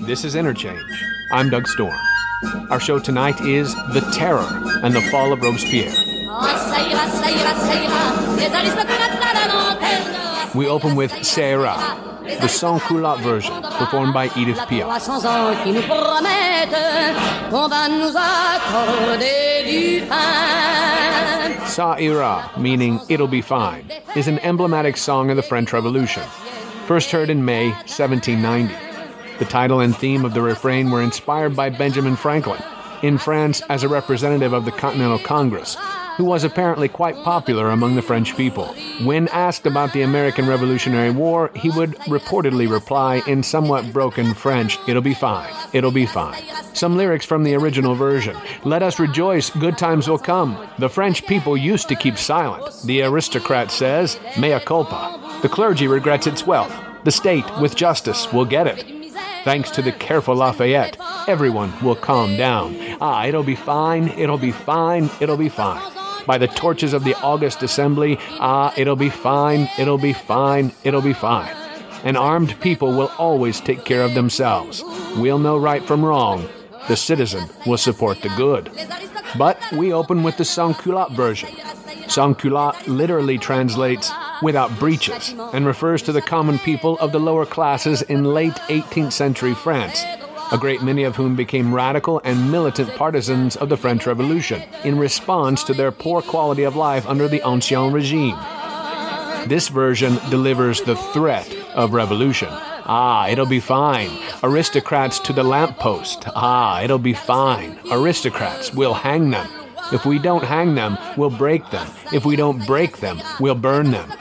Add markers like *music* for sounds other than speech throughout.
This is Interchange. I'm Doug Storm. Our show tonight is The Terror and the Fall of Robespierre. We open with Ça ira, the sans culotte version, performed by Edith Piaf. Ça ira, meaning it'll be fine, is an emblematic song of the French Revolution. First heard in May 1790. The title and theme of the refrain were inspired by Benjamin Franklin, in France as a representative of the Continental Congress, who was apparently quite popular among the French people. When asked about the American Revolutionary War, he would reportedly reply in somewhat broken French, It'll be fine, it'll be fine. Some lyrics from the original version Let us rejoice, good times will come. The French people used to keep silent. The aristocrat says, Mea culpa. The clergy regrets its wealth. The state, with justice, will get it. Thanks to the careful Lafayette, everyone will calm down. Ah, it'll be fine, it'll be fine, it'll be fine by the torches of the August Assembly, ah, it'll be fine, it'll be fine, it'll be fine. An armed people will always take care of themselves. We'll know right from wrong. The citizen will support the good. But we open with the sans culotte version. Sans culotte literally translates without breeches and refers to the common people of the lower classes in late 18th century France a great many of whom became radical and militant partisans of the French Revolution in response to their poor quality of life under the Ancien regime. This version delivers the threat of revolution. Ah, it'll be fine. Aristocrats to the lamppost. Ah, it'll be fine. Aristocrats, we'll hang them. If we don't hang them, we'll break them. If we don't break them, we'll burn them.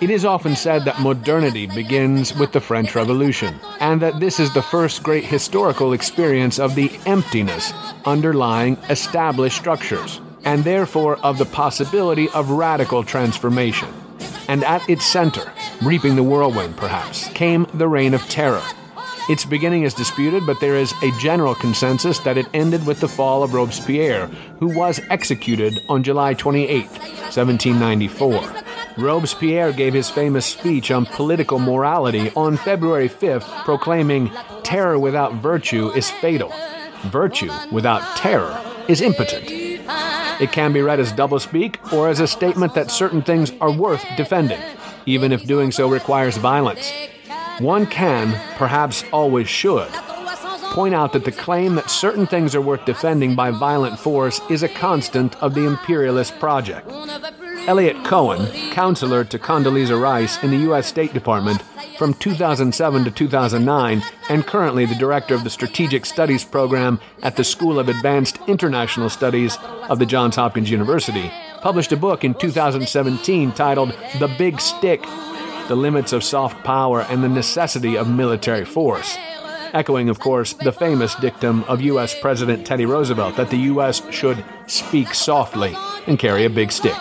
It is often said that modernity begins with the French Revolution, and that this is the first great historical experience of the emptiness underlying established structures, and therefore of the possibility of radical transformation. And at its center, reaping the whirlwind perhaps, came the Reign of Terror. Its beginning is disputed, but there is a general consensus that it ended with the fall of Robespierre, who was executed on July 28, 1794. Robespierre gave his famous speech on political morality on February 5th, proclaiming, Terror without virtue is fatal. Virtue without terror is impotent. It can be read as doublespeak or as a statement that certain things are worth defending, even if doing so requires violence. One can, perhaps always should, point out that the claim that certain things are worth defending by violent force is a constant of the imperialist project. Elliot Cohen, counselor to Condoleezza Rice in the U.S. State Department from 2007 to 2009, and currently the director of the Strategic Studies program at the School of Advanced International Studies of the Johns Hopkins University, published a book in 2017 titled The Big Stick The Limits of Soft Power and the Necessity of Military Force. Echoing, of course, the famous dictum of U.S. President Teddy Roosevelt that the U.S. should speak softly and carry a big stick.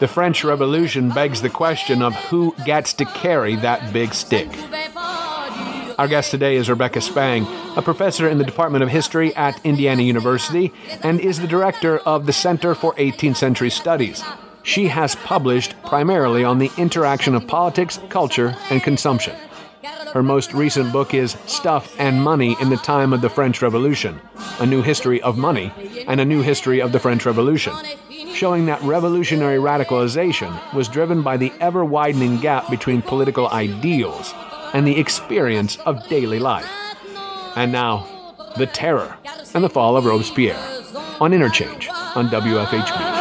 The French Revolution begs the question of who gets to carry that big stick. Our guest today is Rebecca Spang, a professor in the Department of History at Indiana University and is the director of the Center for 18th Century Studies. She has published primarily on the interaction of politics, culture, and consumption. Her most recent book is Stuff and Money in the Time of the French Revolution A New History of Money and a New History of the French Revolution showing that revolutionary radicalization was driven by the ever widening gap between political ideals and the experience of daily life. And now, the terror and the fall of Robespierre on Interchange on WFHB.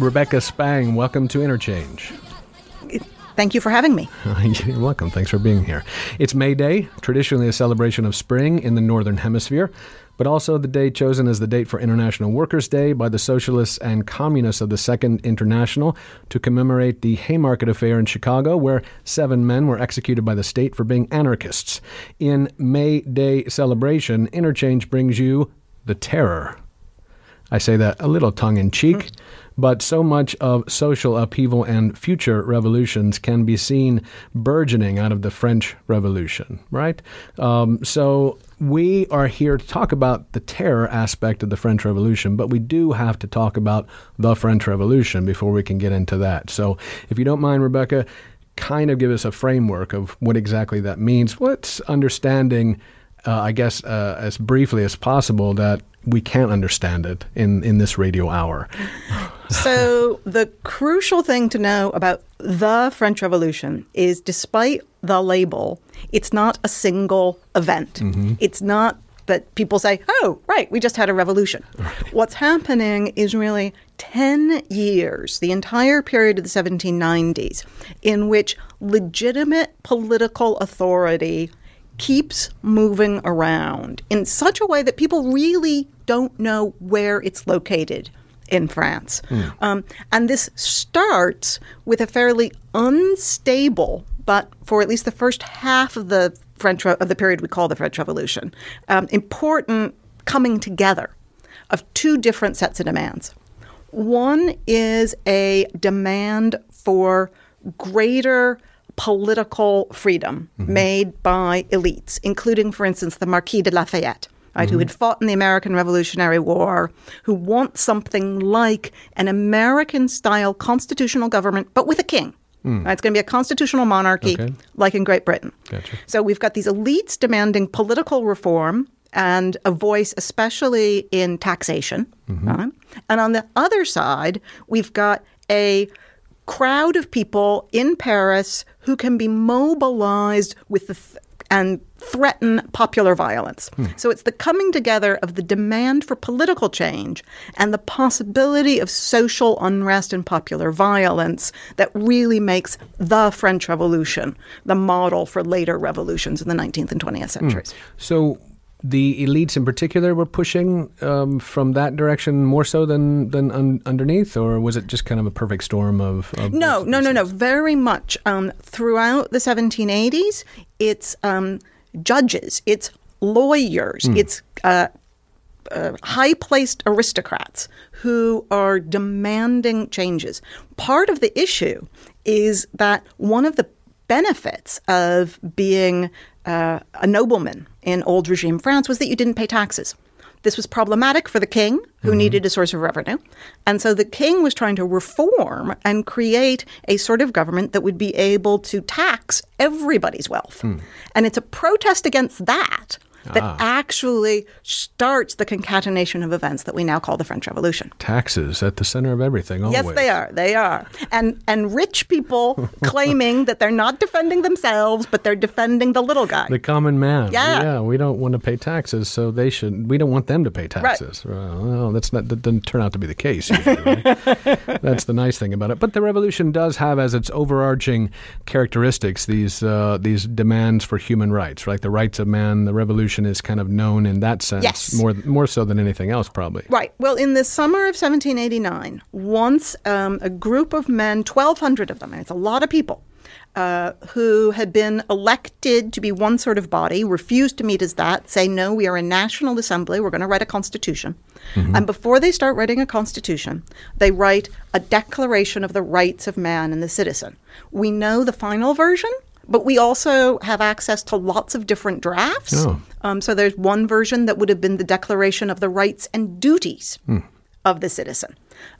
Rebecca Spang, welcome to Interchange. Thank you for having me. *laughs* You're welcome. Thanks for being here. It's May Day, traditionally a celebration of spring in the Northern Hemisphere, but also the day chosen as the date for International Workers' Day by the Socialists and Communists of the Second International to commemorate the Haymarket Affair in Chicago, where seven men were executed by the state for being anarchists. In May Day celebration, Interchange brings you the terror I say that a little tongue in cheek. Mm. But so much of social upheaval and future revolutions can be seen burgeoning out of the French Revolution, right? Um, so we are here to talk about the terror aspect of the French Revolution, but we do have to talk about the French Revolution before we can get into that. So if you don't mind, Rebecca, kind of give us a framework of what exactly that means. What's understanding, uh, I guess, uh, as briefly as possible, that we can't understand it in, in this radio hour. *laughs* so, the crucial thing to know about the French Revolution is despite the label, it's not a single event. Mm-hmm. It's not that people say, oh, right, we just had a revolution. Right. What's happening is really 10 years, the entire period of the 1790s, in which legitimate political authority keeps moving around in such a way that people really don't know where it's located in France. Mm. Um, and this starts with a fairly unstable, but for at least the first half of the French of the period we call the French Revolution, um, important coming together of two different sets of demands. One is a demand for greater political freedom mm-hmm. made by elites, including, for instance, the Marquis de Lafayette. Right, mm-hmm. who had fought in the American Revolutionary War, who want something like an American style constitutional government, but with a king. Mm. Right, it's going to be a constitutional monarchy okay. like in Great Britain. Gotcha. So we've got these elites demanding political reform and a voice, especially in taxation. Mm-hmm. Right? And on the other side, we've got a crowd of people in Paris who can be mobilized with the th- and threaten popular violence. Hmm. So it's the coming together of the demand for political change and the possibility of social unrest and popular violence that really makes the French Revolution the model for later revolutions in the 19th and 20th centuries. Hmm. So the elites in particular were pushing um, from that direction more so than than un- underneath, or was it just kind of a perfect storm of? of no, no, no, no. Very much um, throughout the 1780s, it's um, judges, it's lawyers, mm. it's uh, uh, high placed aristocrats who are demanding changes. Part of the issue is that one of the benefits of being uh, a nobleman in old regime France was that you didn't pay taxes. This was problematic for the king, who mm-hmm. needed a source of revenue. And so the king was trying to reform and create a sort of government that would be able to tax everybody's wealth. Mm. And it's a protest against that that ah. actually starts the concatenation of events that we now call the French Revolution. Taxes at the center of everything. Always. Yes, they are. They are. And and rich people *laughs* claiming that they're not defending themselves, but they're defending the little guy, the common man. Yeah, yeah. We don't want to pay taxes, so they should. We don't want them to pay taxes. Right. Well, that's not. That doesn't turn out to be the case. Usually, right? *laughs* that's the nice thing about it. But the revolution does have as its overarching characteristics these uh, these demands for human rights, right? The rights of man. The revolution is kind of known in that sense yes. more more so than anything else, probably. Right. Well, in the summer of 1789, once um, a group of men, 1,200 of them, and it's a lot of people, uh, who had been elected to be one sort of body, refused to meet as that, say, no, we are a national assembly, we're going to write a constitution. Mm-hmm. And before they start writing a constitution, they write a declaration of the rights of man and the citizen. We know the final version but we also have access to lots of different drafts. Oh. Um, so there's one version that would have been the Declaration of the Rights and Duties mm. of the citizen.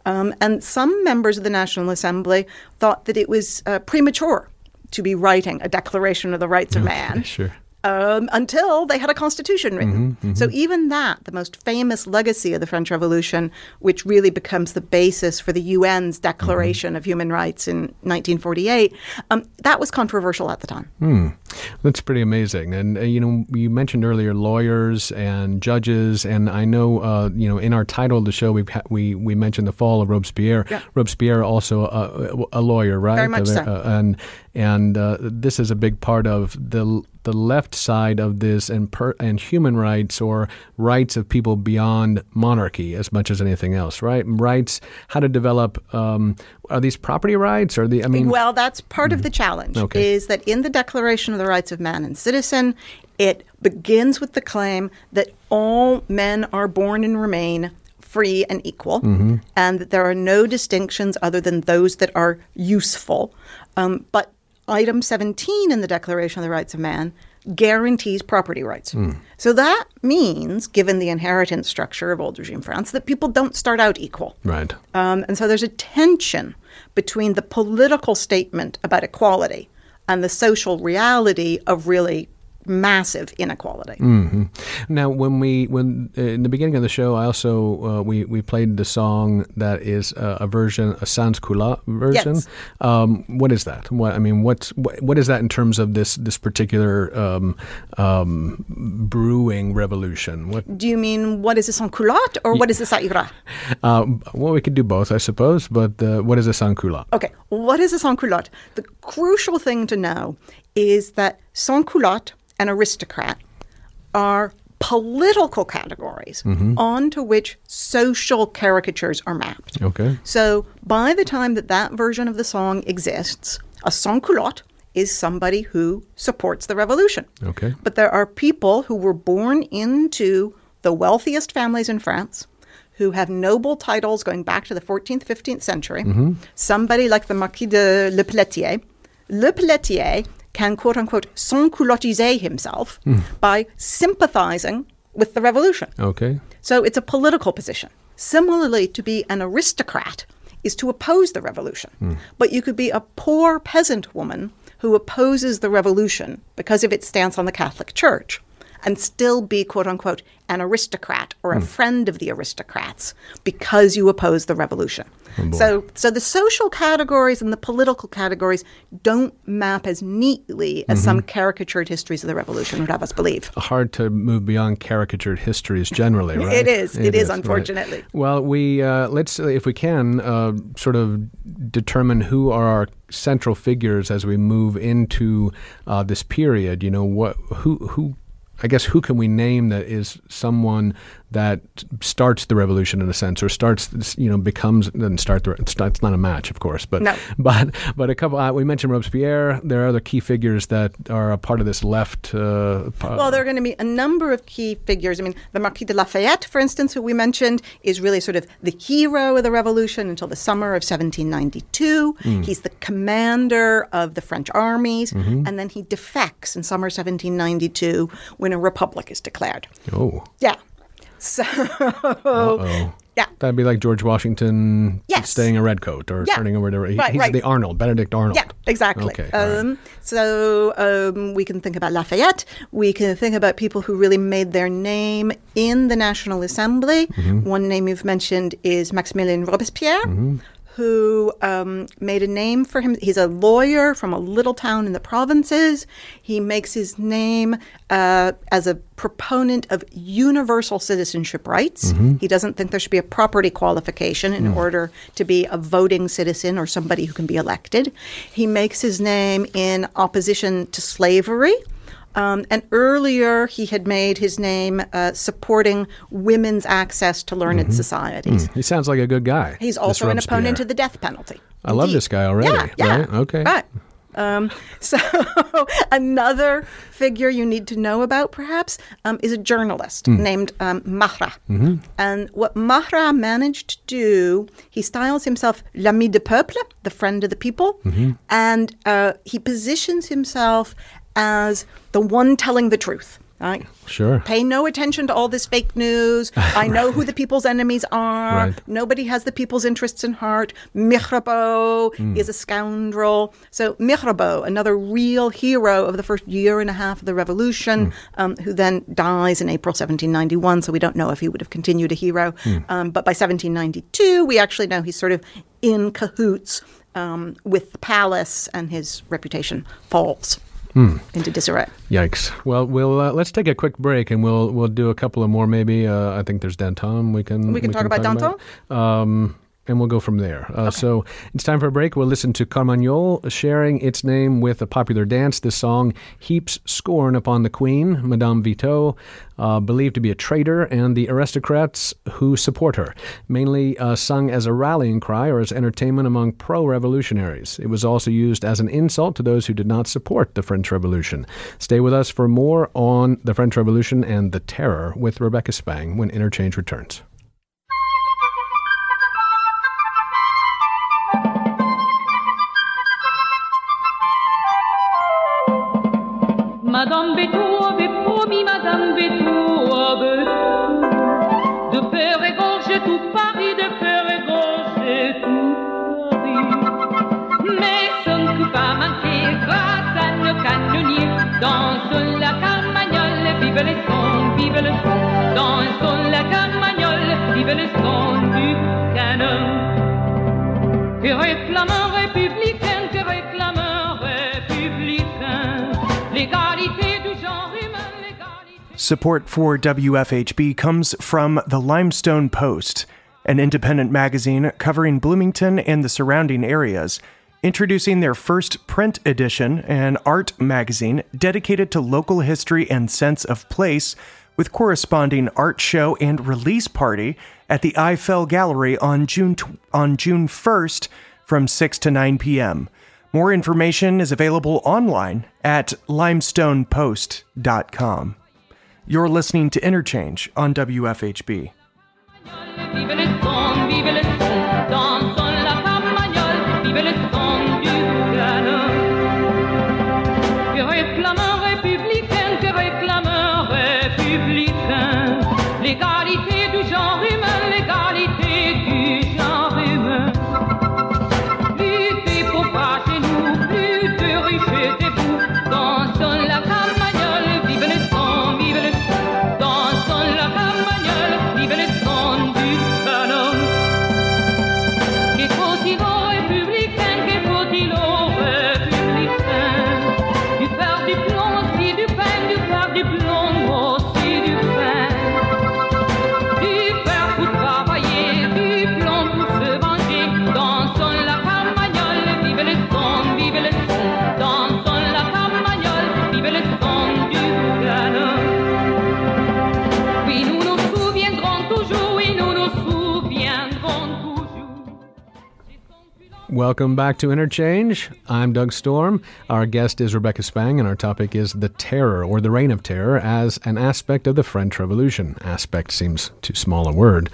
Um, and some members of the National Assembly thought that it was uh, premature to be writing a Declaration of the Rights of Man. Sure um, until they had a constitution written. Mm-hmm, mm-hmm. So even that, the most famous legacy of the French Revolution, which really becomes the basis for the UN's Declaration mm-hmm. of Human Rights in 1948, um, that was controversial at the time. Mm. That's pretty amazing. And uh, you know, you mentioned earlier lawyers and judges, and I know uh, you know in our title of the show we ha- we we mentioned the fall of Robespierre. Yeah. Robespierre also a, a, lawyer, right? Very much uh, so. Uh, and and uh, this is a big part of the the left side of this and per, and human rights or rights of people beyond monarchy as much as anything else, right? Rights, how to develop. Um, are these property rights or the? I mean, well, that's part of the challenge. Okay. Is that in the Declaration of the Rights of Man and Citizen, it begins with the claim that all men are born and remain free and equal, and that there are no distinctions other than those that are useful. Um, but item 17 in the Declaration of the Rights of Man guarantees property rights. So that means, given the inheritance structure of old regime France, that people don't start out equal. Right. Um, and so there's a tension between the political statement about equality and the social reality of really massive inequality. Now, when we when uh, in the beginning of the show, I also uh, we we played the song that is uh, a version, a sans culotte version. Yes. Um, what is that? What I mean, what's what, what is that in terms of this this particular um, um, brewing revolution? What? Do you mean what is a sans culotte or what is a Ça ira? Uh, well, we could do both, I suppose. But uh, what is a sans culotte? Okay, what is a sans culotte? The crucial thing to know is that sans culotte and aristocrat are political categories mm-hmm. onto which social caricatures are mapped. Okay. So by the time that that version of the song exists, a sans culotte is somebody who supports the revolution. Okay. But there are people who were born into the wealthiest families in France who have noble titles going back to the 14th, 15th century. Mm-hmm. Somebody like the Marquis de Le Pelletier. Le Pelletier can quote unquote sans culottiser himself hmm. by sympathizing with the revolution. Okay. So it's a political position. Similarly, to be an aristocrat is to oppose the revolution. Hmm. But you could be a poor peasant woman who opposes the revolution because of its stance on the Catholic Church and still be, quote unquote, an aristocrat or a friend of the aristocrats because you oppose the revolution. so, so the social categories and the political categories don't map as neatly as some caricatured histories of the revolution would have us believe. hard to move beyond caricatured histories generally, *laughs* right? It is. It is, right. unfortunately. Well, we uh, let's uh, if we can uh, sort of determine who are our central figures as we move into uh, this period. You know, what who who. I guess who can we name that is someone that starts the revolution in a sense, or starts, you know, becomes doesn't start the. It's not, it's not a match, of course, but No. *laughs* but but a couple. Uh, we mentioned Robespierre. There are other key figures that are a part of this left. Uh, Well, there are going to be a number of key figures. I mean, the Marquis de Lafayette, for instance, who we mentioned, is really sort of the hero of the revolution until the summer of 1792. He's the commander of the French armies, and then he defects in summer 1792 when a republic is declared. oh, Yeah. So, oh. yeah. That'd be like George Washington Yes. staying a redcoat or Yeah. turning over to. He, Right, he's right. the Arnold, Benedict Arnold. Yeah, exactly. Okay. all right. Um, So um, we can think about Lafayette. We can think about people who really made their name in the National Assembly. Mm-hmm. One name you've mentioned is Maximilien Robespierre. Mm-hmm. Who um, made a name for him? He's a lawyer from a little town in the provinces. He makes his name uh, as a proponent of universal citizenship rights. Mm-hmm. He doesn't think there should be a property qualification Mm. in order to be a voting citizen or somebody who can be elected. He makes his name in opposition to slavery. Um, and earlier, he had made his name uh, supporting women's access to learned societies. He sounds like a good guy. He's Mm-hmm. also an opponent of the death penalty. I love this guy already, Yeah, yeah. right? Okay. Right. Um, *laughs* so, *laughs* another figure you need to know about, perhaps, um, is a journalist Hmm. named um, Marat. Mm-hmm. And what Marat managed to do, he styles himself l'ami du peuple, the friend of the people, Mm-hmm. and uh, he positions himself as the one telling the truth. Right? Sure. Pay no attention to all this fake news. *laughs* I know who the people's enemies are. Right. Nobody has the people's interests in heart. Mirabeau Hmm. is a scoundrel. So Mirabeau, another real hero of the first year and a half of the revolution, Hmm. um, who then dies in April 1791. So we don't know if he would have continued a hero. Hmm. Um, but by 1792, we actually know he's sort of in cahoots um, with the palace, and his reputation falls Hmm. into disarray. Yikes. Well, we'll uh, let's take a quick break and we'll we'll do a couple of more. Maybe uh, I think there's Danton. We can We can talk about Danton? Um, and we'll go from there. Uh, So it's time for a break. We'll listen to Carmagnole sharing its name with a popular dance. This song heaps scorn upon the Queen, Madame Veto, uh, believed to be a traitor, and the aristocrats who support her. Mainly uh, sung as a rallying cry or as entertainment among pro revolutionaries. It was also used as an insult to those who did not support the French Revolution. Stay with us for more on the French Revolution and the terror with Rebecca Spang when Interchange returns. Support for WFHB comes from the Limestone Post, an independent magazine covering Bloomington and the surrounding areas, introducing their first print edition, an art magazine dedicated to local history and sense of place, with corresponding art show and release party at the Eiffel Gallery on June tw- on June 1st from 6 to 9 p.m. More information is available online at limestonepost.com. You're listening to Interchange on WFHB. Vive son, vive son, Welcome back to Interchange. I'm Doug Storm. Our guest is Rebecca Spang, and our topic is the terror or the reign of terror as an aspect of the French Revolution. Aspect seems too small a word.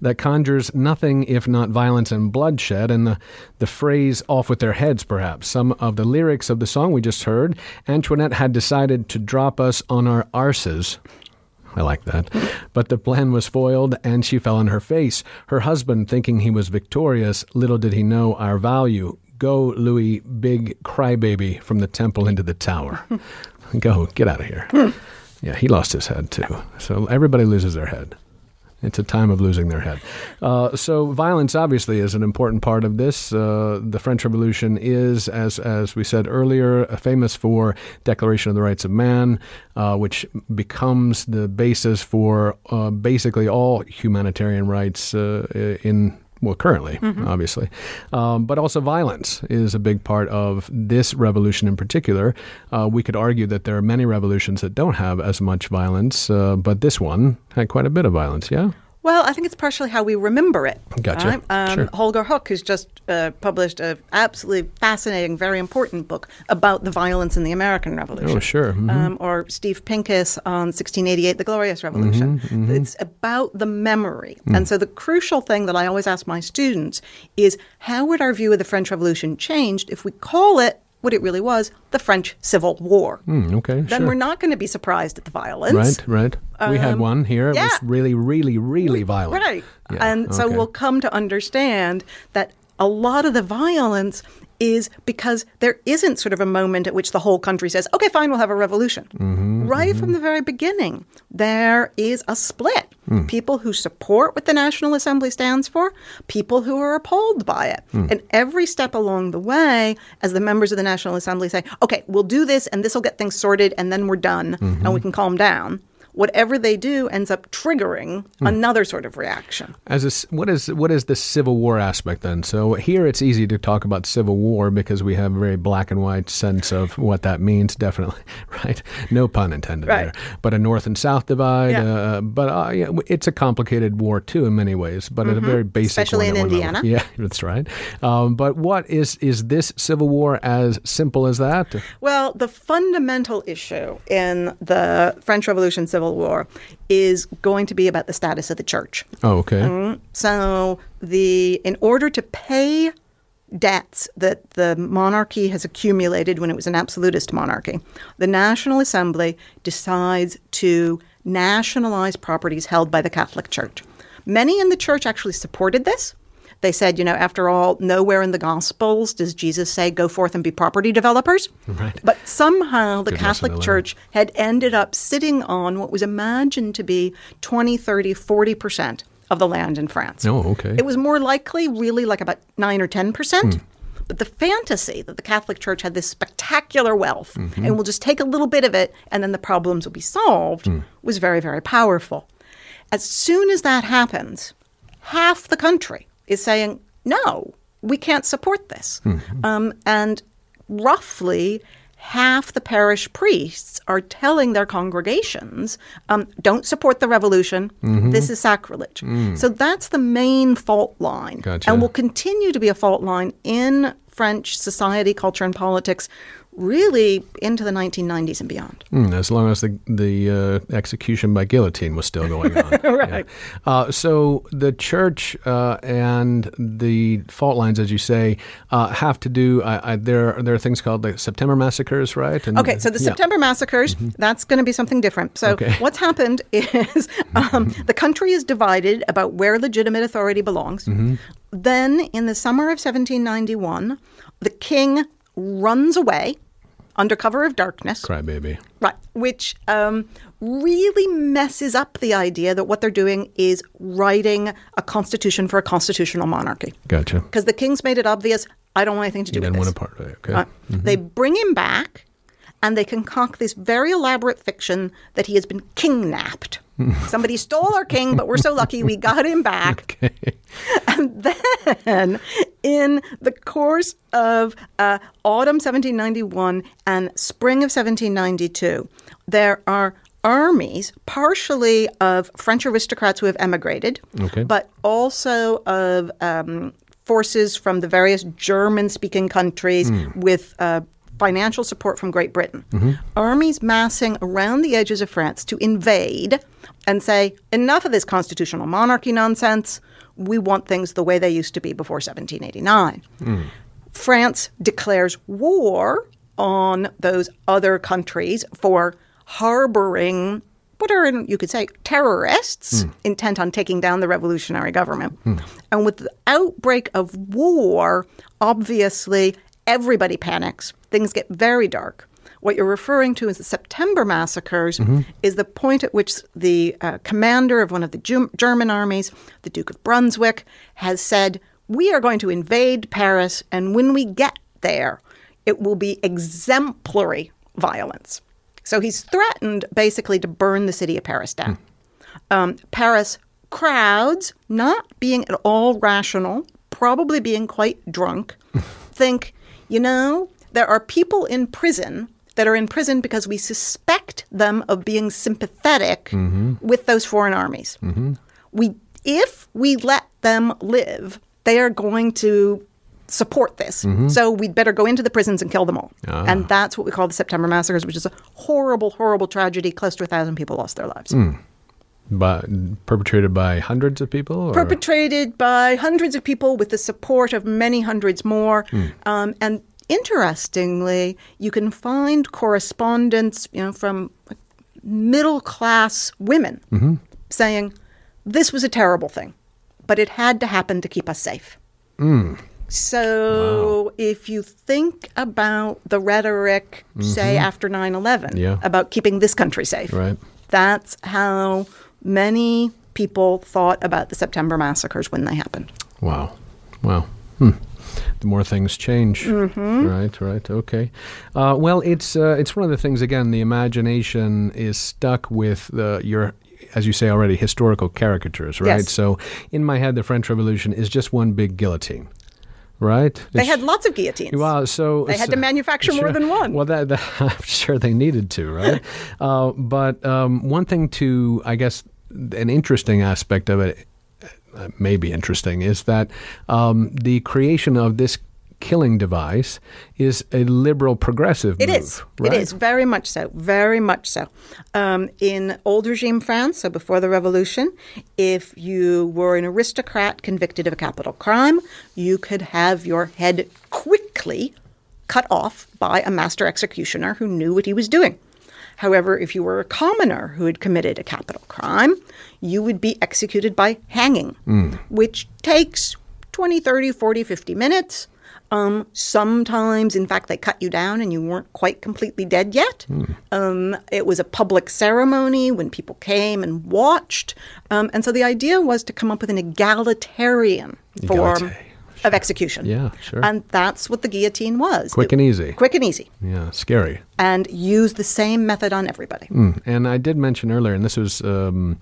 That conjures nothing if not violence and bloodshed, and the, the phrase off with their heads, perhaps. Some of the lyrics of the song we just heard, Antoinette had decided to drop us on our arses. I like that. But the plan was foiled and she fell on her face. Her husband, thinking he was victorious, little did he know our value. Go, Louis, big crybaby, from the temple into the tower. *laughs* Go, get out of here. Yeah, he lost his head too. So everybody loses their head. It's a time of losing their head. Uh, so violence obviously is an important part of this. Uh, the French Revolution is, as as we said earlier, famous for Declaration of the Rights of Man, uh, which becomes the basis for uh, basically all humanitarian rights uh, in. Well, currently, obviously, um, but also violence is a big part of this revolution in particular. Uh, we could argue that there are many revolutions that don't have as much violence, uh, but this one had quite a bit of violence. Yeah. Well, I think it's partially how we remember it. Gotcha. Um, Sure. Holger Hoock who's just uh, published an absolutely fascinating, very important book about the violence in the American Revolution. Oh, sure. Mhm. Um, or Steve Pincus on 1688, The Glorious Revolution. Mm-hmm, It's about the memory. Mm. And so the crucial thing that I always ask my students is how would our view of the French Revolution changed if we call it what it really was, the French Civil War? Mm, okay. Then sure. we're not going to be surprised at the violence. Right, right. we had one here. It yeah. was really, really, really violent. Right. Yeah, and so we'll come to understand that a lot of the violence is because there isn't sort of a moment at which the whole country says, okay, fine, we'll have a revolution. Mm-hmm, right from the very beginning, there is a split. Hmm. People who support what the National Assembly stands for, people who are appalled by it. Hmm. And every step along the way, as the members of the National Assembly say, okay, we'll do this and this will get things sorted and then we're done Mm-hmm. and we can calm down. Whatever they do ends up triggering Hmm. another sort of reaction. As a what is what is the Civil War aspect then? So here it's easy to talk about Civil War because we have a very black and white sense of what that means. *laughs* Definitely, right? No pun intended Right. there. But a North and South divide. Yeah. Uh, but uh, yeah, it's a complicated war too in many ways. But at a very basic, Mm-hmm. Especially in. Indiana. *laughs* Yeah, that's right. Um, but what is is this Civil War as simple as that? Well, the fundamental issue in the French Revolution Civil War is going to be about the status of the church. Oh, okay. Mm-hmm. So the in order to pay debts that the monarchy has accumulated when it was an absolutist monarchy, the National Assembly decides to nationalize properties held by the Catholic Church. Many in the church actually supported this. They said, you know, after all, nowhere in the Gospels does Jesus say, go forth and be property developers. Right. But somehow the Good Catholic. Church had ended up sitting on what was imagined to be 20, 30, 40% of the land in France. Oh, okay. It was more likely, really, like about 9 or 10%. But the fantasy that the Catholic Church had this spectacular wealth and we'll just take a little bit of it and then the problems will be solved was very, very powerful. As soon as that happens, half the country is saying, no, we can't support this. Um, and roughly half the parish priests are telling their congregations, um, don't support the revolution. This is sacrilege. So that's the main fault line. Gotcha. And will continue to be a fault line in French society, culture, and politics really into the 1990s and beyond. Hmm, as long as the the uh, execution by guillotine was still going on. *laughs* Right. Yeah. Uh, so the church uh, and the fault lines, as you say, uh, have to do. I, I, there, there are things called the September massacres, right? And, Okay, so the yeah. September massacres, that's going to be something different. So, Okay. what's happened *laughs* is um, the country is divided about where legitimate authority belongs. Then, in the summer of 1791, the king runs away under cover of darkness. Crybaby. Right, which um, really messes up the idea that what they're doing is writing a constitution for a constitutional monarchy. Gotcha. Because the king's made it obvious, I don't want anything to do You with this. want a part of it. Okay. Uh, They bring him back and they concoct this very elaborate fiction that he has been king-napped. *laughs* Somebody stole our king, but we're so lucky we got him back. *laughs* And then, in the course of uh, autumn 1791 and spring of 1792, there are armies, partially of French aristocrats who have emigrated, Okay. but also of um, forces from the various German speaking countries with uh, financial support from Great Britain. Mm-hmm. Armies massing around the edges of France to invade and say, enough of this constitutional monarchy nonsense. We want things the way they used to be before 1789. Mm. France declares war on those other countries for harboring what are, you could say, terrorists mm. intent on taking down the revolutionary government. Mm. And with the outbreak of war, obviously everybody panics. Things get very dark. What you're referring to as the September massacres is the point at which the uh, commander of one of the German armies, the Duke of Brunswick, has said, We are going to invade Paris, and when we get there, it will be exemplary violence. So he's threatened basically to burn the city of Paris down. Um, Paris crowds, not being at all rational, probably being quite drunk, *laughs* think, you know, there are people in prison that are in prison because we suspect them of being sympathetic mm-hmm. with those foreign armies. Mm-hmm. We, if we let them live, they are going to support this. Mm-hmm. So we'd better go into the prisons and kill them all. Ah. And that's what we call the September massacres, which is a horrible, horrible tragedy. Close to a thousand people lost their lives. Hmm. But perpetrated by hundreds of people? Or? perpetrated by hundreds of people with the support of many hundreds more. Hmm. Um, and interestingly, you can find correspondence, you know, from middle class women mm-hmm. saying this was a terrible thing, but it had to happen to keep us safe. Mm. So if you think about the rhetoric, say mm-hmm. after 9 11, Yeah. about keeping this country safe, Right. that's how many people thought about the September massacres when they happened. Wow. Wow. Hmm. The more things change, Mm-hmm. right? Right. Okay. Uh, well, it's uh, it's one of the things. Again, the imagination is stuck with the your, as you say already, historical caricatures, right? Yes. So, in my head, the French Revolution is just one big guillotine, right? They It's- had lots of guillotines. Wow, so They had to manufacture more than one. Well, that, that *laughs* I'm sure they needed to, right? *laughs* uh, but um, one thing to, I guess, an interesting aspect of it, uh, maybe interesting, is that um, the creation of this killing device is a liberal progressive It move. is. Right? It is very much so. Very much so. Um, in old regime France, so before the revolution, if you were an aristocrat convicted of a capital crime, you could have your head quickly cut off by a master executioner who knew what he was doing. However, if you were a commoner who had committed a capital crime, you would be executed by hanging, which takes 20, 30, 40, 50 minutes. Um, sometimes, in fact, they cut you down and you weren't quite completely dead yet. Um, it was a public ceremony when people came and watched. Um, and so the idea was to come up with an egalitarian form. Of execution. Yeah, sure. And that's what the guillotine was. Quick It- and easy. Quick and easy. Yeah, scary. And use the same method on everybody. And I did mention earlier, and this was um,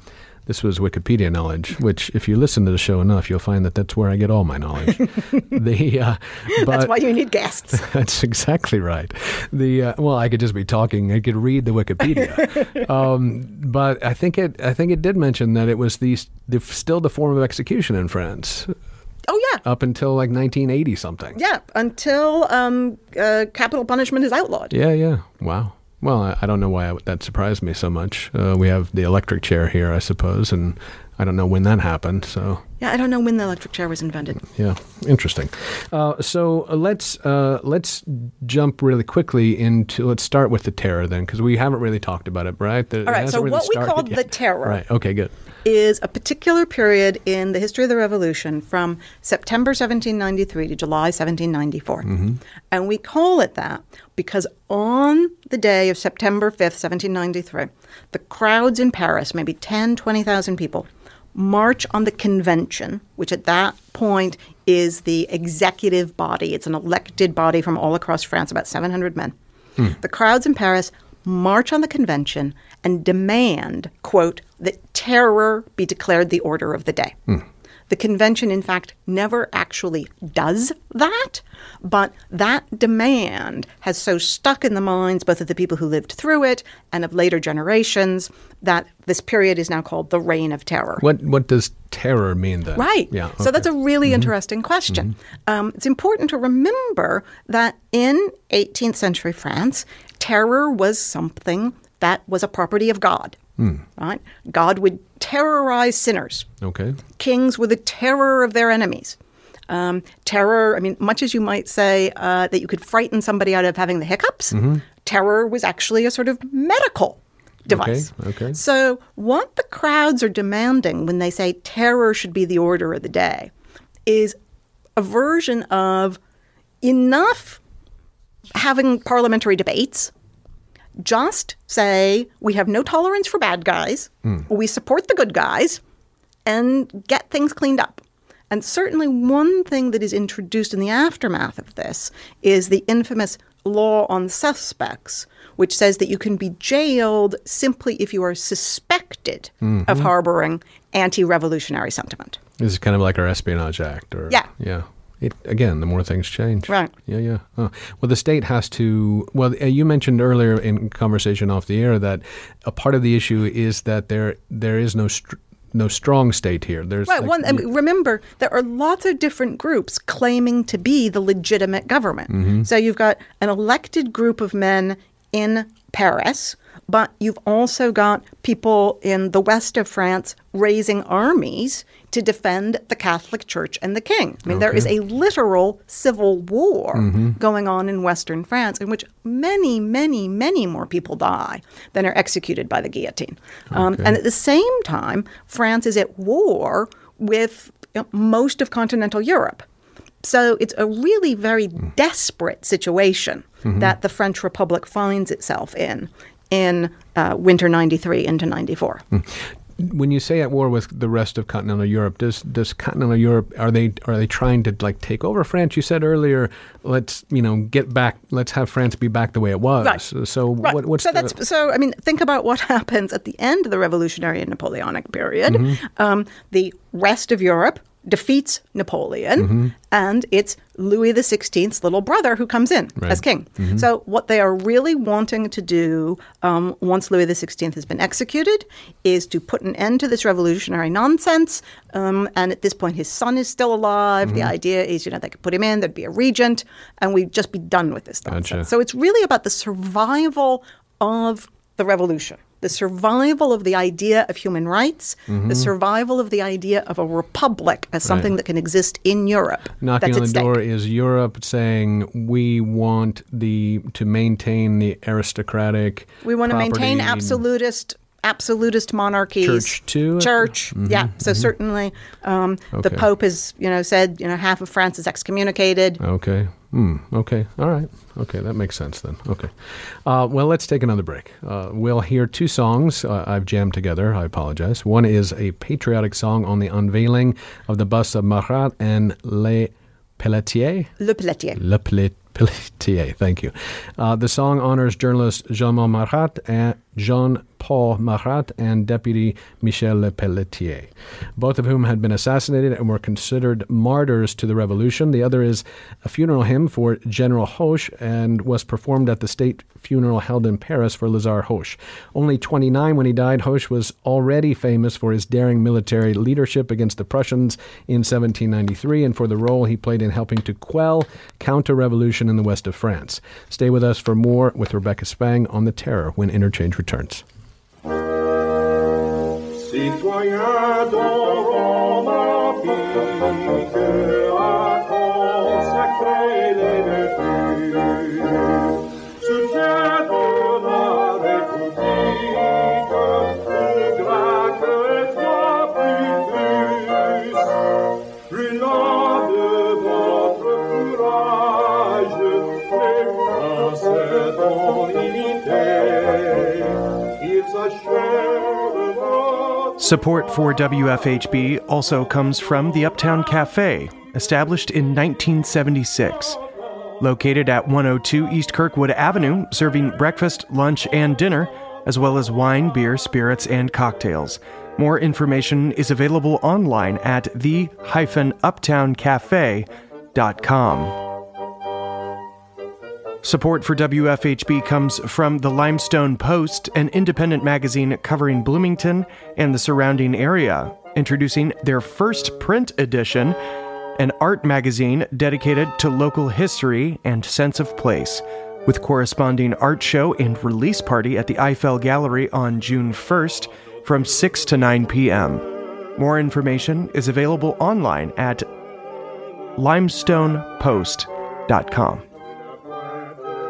this was Wikipedia knowledge, which if you listen to the show enough, you'll find that that's where I get all my knowledge. *laughs* the uh, but That's why you need guests. *laughs* That's exactly right. The uh, well, I could just be talking. I could read the Wikipedia, *laughs* um, but I think it. I think it did mention that it was the, the still the form of execution in France oh, yeah. up until like 1980 something. Yeah, until um, uh, capital punishment is outlawed. Yeah, yeah. Wow. Well, I, I don't know why I, that surprised me so much. Uh, we have the electric chair here, I suppose, and I don't know when that happened. So, Yeah, I don't know when the electric chair was invented. yeah, interesting. Uh, so uh, let's uh, let's jump really quickly into. Let's start with the terror then, because we haven't really talked about it, right? The- All right, so really what we called the terror Right. Okay. Good. Is a particular period in the history of the revolution from September 1793 to July 1794. Mm-hmm. And we call it that because on the day of September 5th, 1793, the crowds in Paris, maybe 10, 20,000 people, march on the convention, which at that point is the executive body. It's an elected body from all across France, about 700 men. Hmm. The crowds in Paris march on the convention and demand, quote, that terror be declared the order of the day. Hmm. The convention, in fact, never actually does that, but that demand has so stuck in the minds both of the people who lived through it and of later generations that this period is now called the Reign of Terror. What What does terror mean then? Right. Yeah. So that's a okay. really mm-hmm. interesting question. Mm-hmm. Um, it's important to remember that in 18th century France, terror was something that was a property of God. Right? God would terrorize sinners. okay. Kings were the terror of their enemies. Um, terror, I mean, much as you might say uh, that you could frighten somebody out of having the hiccups, terror was actually a sort of medical device. Okay, okay. So, what the crowds are demanding when they say terror should be the order of the day is a version of enough having parliamentary debates. Just say we have no tolerance for bad guys, hmm. we support the good guys, and get things cleaned up. And certainly, one thing that is introduced in the aftermath of this is the infamous law on suspects, which says that you can be jailed simply if you are suspected of mm-hmm. harboring anti revolutionary sentiment. This is kind of like our Espionage Act, or Yeah. yeah. It, again, the more things change, Right. Yeah, yeah. Oh. Well, the state has to. Well, uh, you mentioned earlier in conversation off the air that a part of the issue is that there there is no str- no strong state here. There's Right. like- One, I mean, remember, there are lots of different groups claiming to be the legitimate government. Mm-hmm. So you've got an elected group of men in Paris, but you've also got people in the west of France raising armies to defend the Catholic Church and the king. I mean, there is a literal civil war Mm-hmm. going on in Western France in which many, many, many more people die than are executed by the guillotine. Um, Okay. and at the same time, France is at war with you know, most of continental Europe. So it's a really very desperate situation that the French Republic finds itself in in uh, winter 93 into 94. When you say at war with the rest of continental Europe, does does continental Europe are they are they trying to like take over France? You said earlier, let's you know get back, let's have France be back the way it was. Right. So Right. what, what's so the, that's so. I mean, think about what *laughs* happens at the end of the Revolutionary and Napoleonic period. Mm-hmm. Um, the rest of Europe defeats Napoleon, Mm-hmm. and it's Louis XVI's little brother who comes in Right. as king. Mm-hmm. So what they are really wanting to do um, once Louis XVI has been executed is to put an end to this revolutionary nonsense. Um, and at this point, his son is still alive. Mm-hmm. The idea is, you know, they could put him in. There'd be a regent, and we'd just be done with this nonsense. Gotcha. So it's really about the survival of the revolution. The survival of the idea of human rights, the survival of the idea of a republic as something Mm-hmm. Right. that can exist in Europe. Knocking on the stake. door is Europe saying we want the to maintain the aristocratic. We want to maintain absolutist absolutist monarchies. Church too? Church, yeah. So certainly, um, the Pope has you know said you know half of France is excommunicated. Okay. Hmm. Okay. All right. Okay. That makes sense then. Okay. Uh, well, let's take another break. Uh, we'll hear two songs uh, I've jammed together. I apologize. One is a patriotic song on the unveiling of the bust of Marat and Le Pelletier. Le Pelletier. Le Pellet- Pelletier, thank you. Uh, the song honors journalist Jean-Marc Marat and Jean Paul Marat and Deputy Michel Le Pelletier, both of whom had been assassinated and were considered martyrs to the revolution. The other is a funeral hymn for General Hoche and was performed at the state funeral held in Paris for Lazare Hoche. Only 29 when he died, Hoche was already famous for his daring military leadership against the Prussians in 1793 and for the role he played in helping to quell counter revolution in the west of France. Stay with us for more with Rebecca Spang on the terror when Interchange returns. Citoyens Support for WFHB also comes from the Uptown Cafe, established in 1976. Located at 102 East Kirkwood Avenue, serving breakfast, lunch, and dinner, as well as wine, beer, spirits, and cocktails. More information is available online at the-uptowncafe.com. Support for WFHB comes from the Limestone Post, an independent magazine covering Bloomington and the surrounding area, introducing their first print edition, an art magazine dedicated to local history and sense of place, with corresponding art show and release party at the Eiffel Gallery on June 1st from 6 to 9 p.m. More information is available online at limestonepost.com.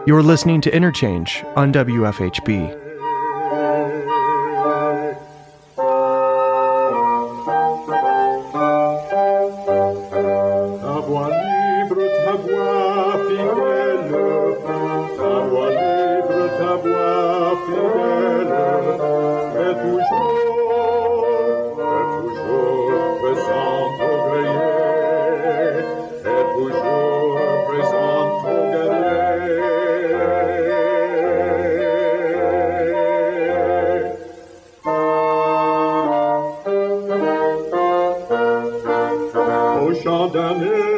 You're listening to Interchange on WFHB. Au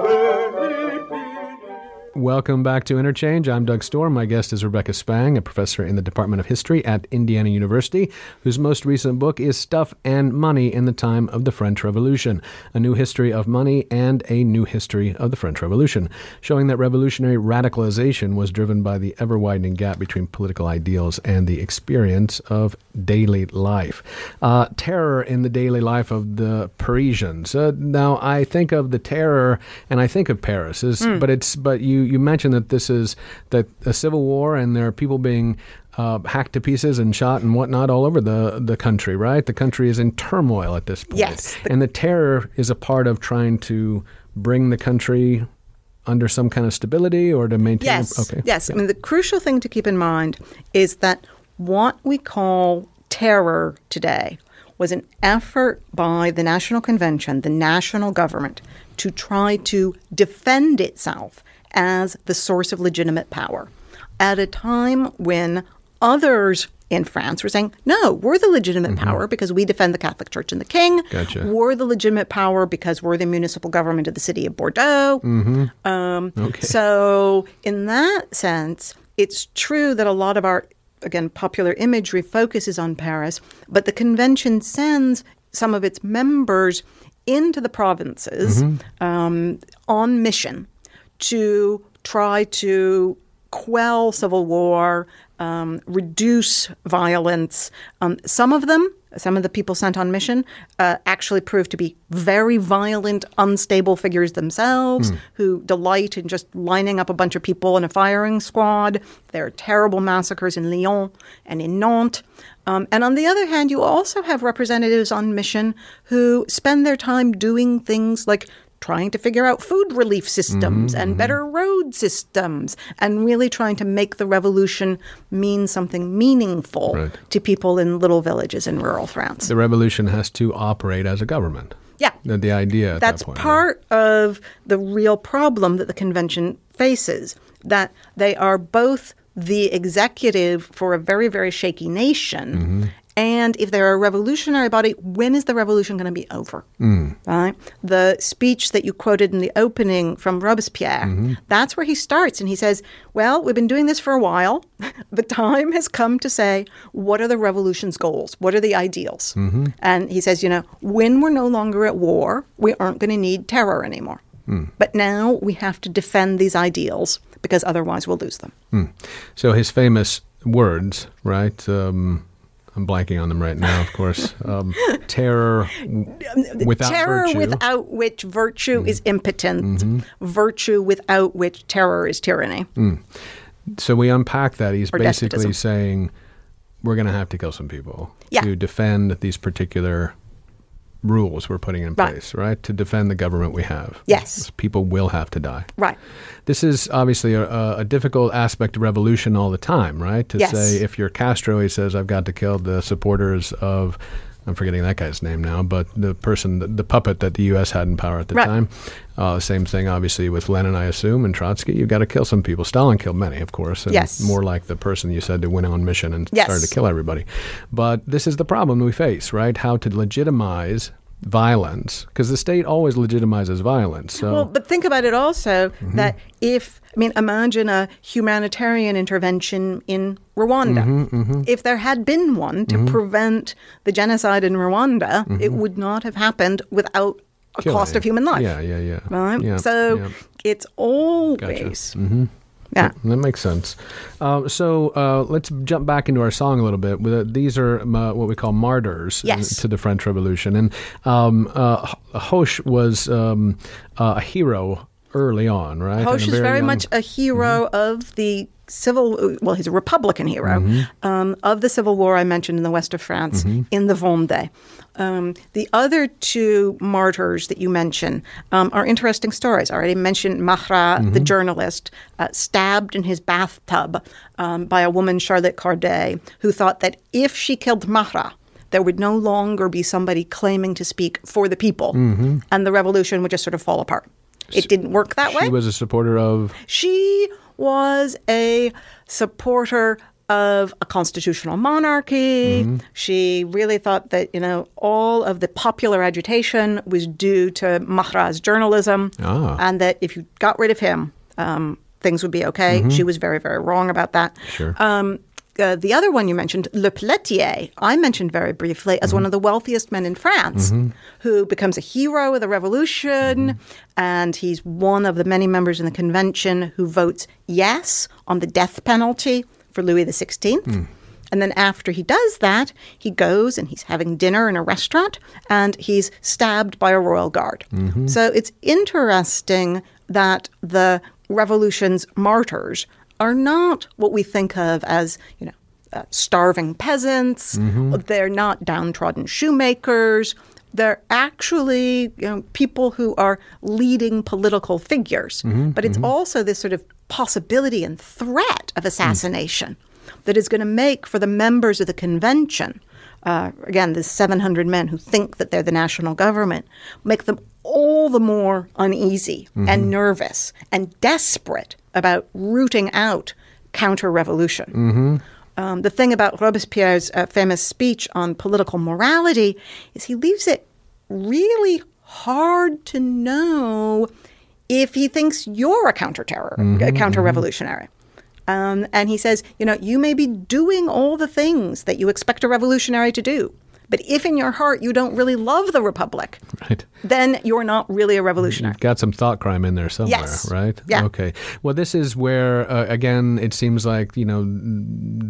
Welcome back to Interchange. I'm Doug Storm. My guest is Rebecca Spang, a professor in the Department of History at Indiana University, whose most recent book is Stuff and Money in the Time of the French Revolution A New History of Money and a New History of the French Revolution, showing that revolutionary radicalization was driven by the ever widening gap between political ideals and the experience of daily life. Uh, terror in the daily life of the Parisians. Uh, now, I think of the terror and I think of Paris, is, but it's but you you mentioned that this is that a civil war and there are people being uh, hacked to pieces and shot and whatnot all over the the country. Right, the country is in turmoil at this point. Yes. and the terror is a part of trying to bring the country under some kind of stability or to maintain. Yes. Okay. Yes. I mean, the crucial thing to keep in mind is that what we call terror today was an effort by the National Convention, the national government, to try to defend itself as the source of legitimate power at a time when others in France were saying, no, we're the legitimate power because we defend the Catholic Church and the King. Mm-hmm. Gotcha. We're the legitimate power because we're the municipal government of the city of Bordeaux. Um, Okay. So, in that sense, it's true that a lot of our, again, popular imagery focuses on Paris, but the convention sends some of its members into the provinces um, on mission to try to quell civil war, um, reduce violence. Um, some of them, some of the people sent on mission, uh, actually proved to be very violent, unstable figures themselves who delight in just lining up a bunch of people in a firing squad. There are terrible massacres in Lyon and in Nantes. Um, and on the other hand, you also have representatives on mission who spend their time doing things like trying to figure out food relief systems and better road systems and really trying to make the revolution mean something meaningful Right. to people in little villages in rural France. The revolution has to operate as a government. yeah. The, the idea at That's that point. right? part of the real problem that the convention faces that they are both the executive for a very, very shaky nation. Mm-hmm. And if they're a revolutionary body, when is the revolution going to be over? Mm. Right? The speech that you quoted in the opening from Robespierre, Mm-hmm. that's where he starts. And he says, Well, we've been doing this for a while. *laughs* the time has come to say, what are the revolution's goals? What are the ideals? Mm-hmm. And he says, You know, when we're no longer at war, we aren't going to need terror anymore. Mm. But now we have to defend these ideals because otherwise we'll lose them. So his famous words, right? Um, I'm blanking on them right now, of course. *laughs* Um, terror w- without terror virtue. Mm-hmm. without which virtue is impotent, virtue without which terror is tyranny. so we unpack that. He's Or basically despotism. saying we're going to have to kill some people Yeah. to defend these particular rules we're putting in Right. place, right? To defend the government we have. Yes. People will have to die. Right. This is obviously a, a- a difficult aspect of revolution all the time, right? To Yes. say if you're Castro, he says, I've got to kill the supporters of, I'm forgetting that guy's name now, but the person, the, the puppet that the U.S. had in power at the Right. time. Uh, same thing, obviously, with Lenin, I assume, and Trotsky. You've got to kill some people. Stalin killed many, of course. And Yes. More like the person you said that went on mission and Yes. started to kill everybody. But this is the problem we face, right? How to legitimize violence, because the state always legitimizes violence. So. Well, but think about it also Mm-hmm. that if, I mean, imagine a humanitarian intervention in Rwanda. Mm-hmm, If there had been one to prevent the genocide in Rwanda, it would not have happened without a Mm-hmm. Killing. cost of human life. Yeah, yeah, yeah. Right? Yeah, so yeah. it's always. Mm-hmm. Yeah. That makes sense. Uh, so uh, let's jump back into our song a little bit. Uh, These are uh, what we call martyrs Yes. to the French Revolution. And um, uh, Hoche was um, uh, a hero early on, right? Hoche is very young- much a hero of the civil, well, he's a Republican hero um, of the Civil War I mentioned in the west of France in the Vendée. Um, the other two martyrs that you mention um, are interesting stories. I already mentioned Marat, the journalist, uh, stabbed in his bathtub um, by a woman, Charlotte Corday, who thought that if she killed Marat, there would no longer be somebody claiming to speak for the people, and the revolution would just sort of fall apart. It didn't work that way. She was a supporter of. She was a supporter of a constitutional monarchy. Mm-hmm. She really thought that, you know, all of the popular agitation was due to Marat's journalism Ah. and that if you got rid of him, um, things would be okay. She was very, very wrong about that. Mm-hmm. Sure. Um, uh, the other one you mentioned, Le Pelletier, I mentioned very briefly as Mm-hmm. one of the wealthiest men in France, who becomes a hero of the revolution, Mm-hmm. and he's one of the many members in the convention who votes yes on the death penalty for Louis XVI. Mm. And then after he does that, he goes and he's having dinner in a restaurant and he's stabbed by a royal guard. Mm-hmm. So it's interesting that the revolution's martyrs are not what we think of as, you know, uh, starving peasants. They're not downtrodden shoemakers. They're actually you know, people who are leading political figures. But it's also this sort of possibility and threat of assassination that is going to make for the members of the convention uh, again, the 700 men who think that they're the national government, make them all the more uneasy and nervous and desperate about rooting out counter revolution. Um, the thing about Robespierre's uh, famous speech on political morality is he leaves it really hard to know if he thinks you're a counter-terror, a counter-revolutionary. Um, and he says, you know, you may be doing all the things that you expect a revolutionary to do, but if in your heart you don't really love the republic, Right. then you're not really a revolutionary. You've got some thought crime in there somewhere, Yes. right? Yeah. Okay. Well, this is where, uh, again, it seems like you know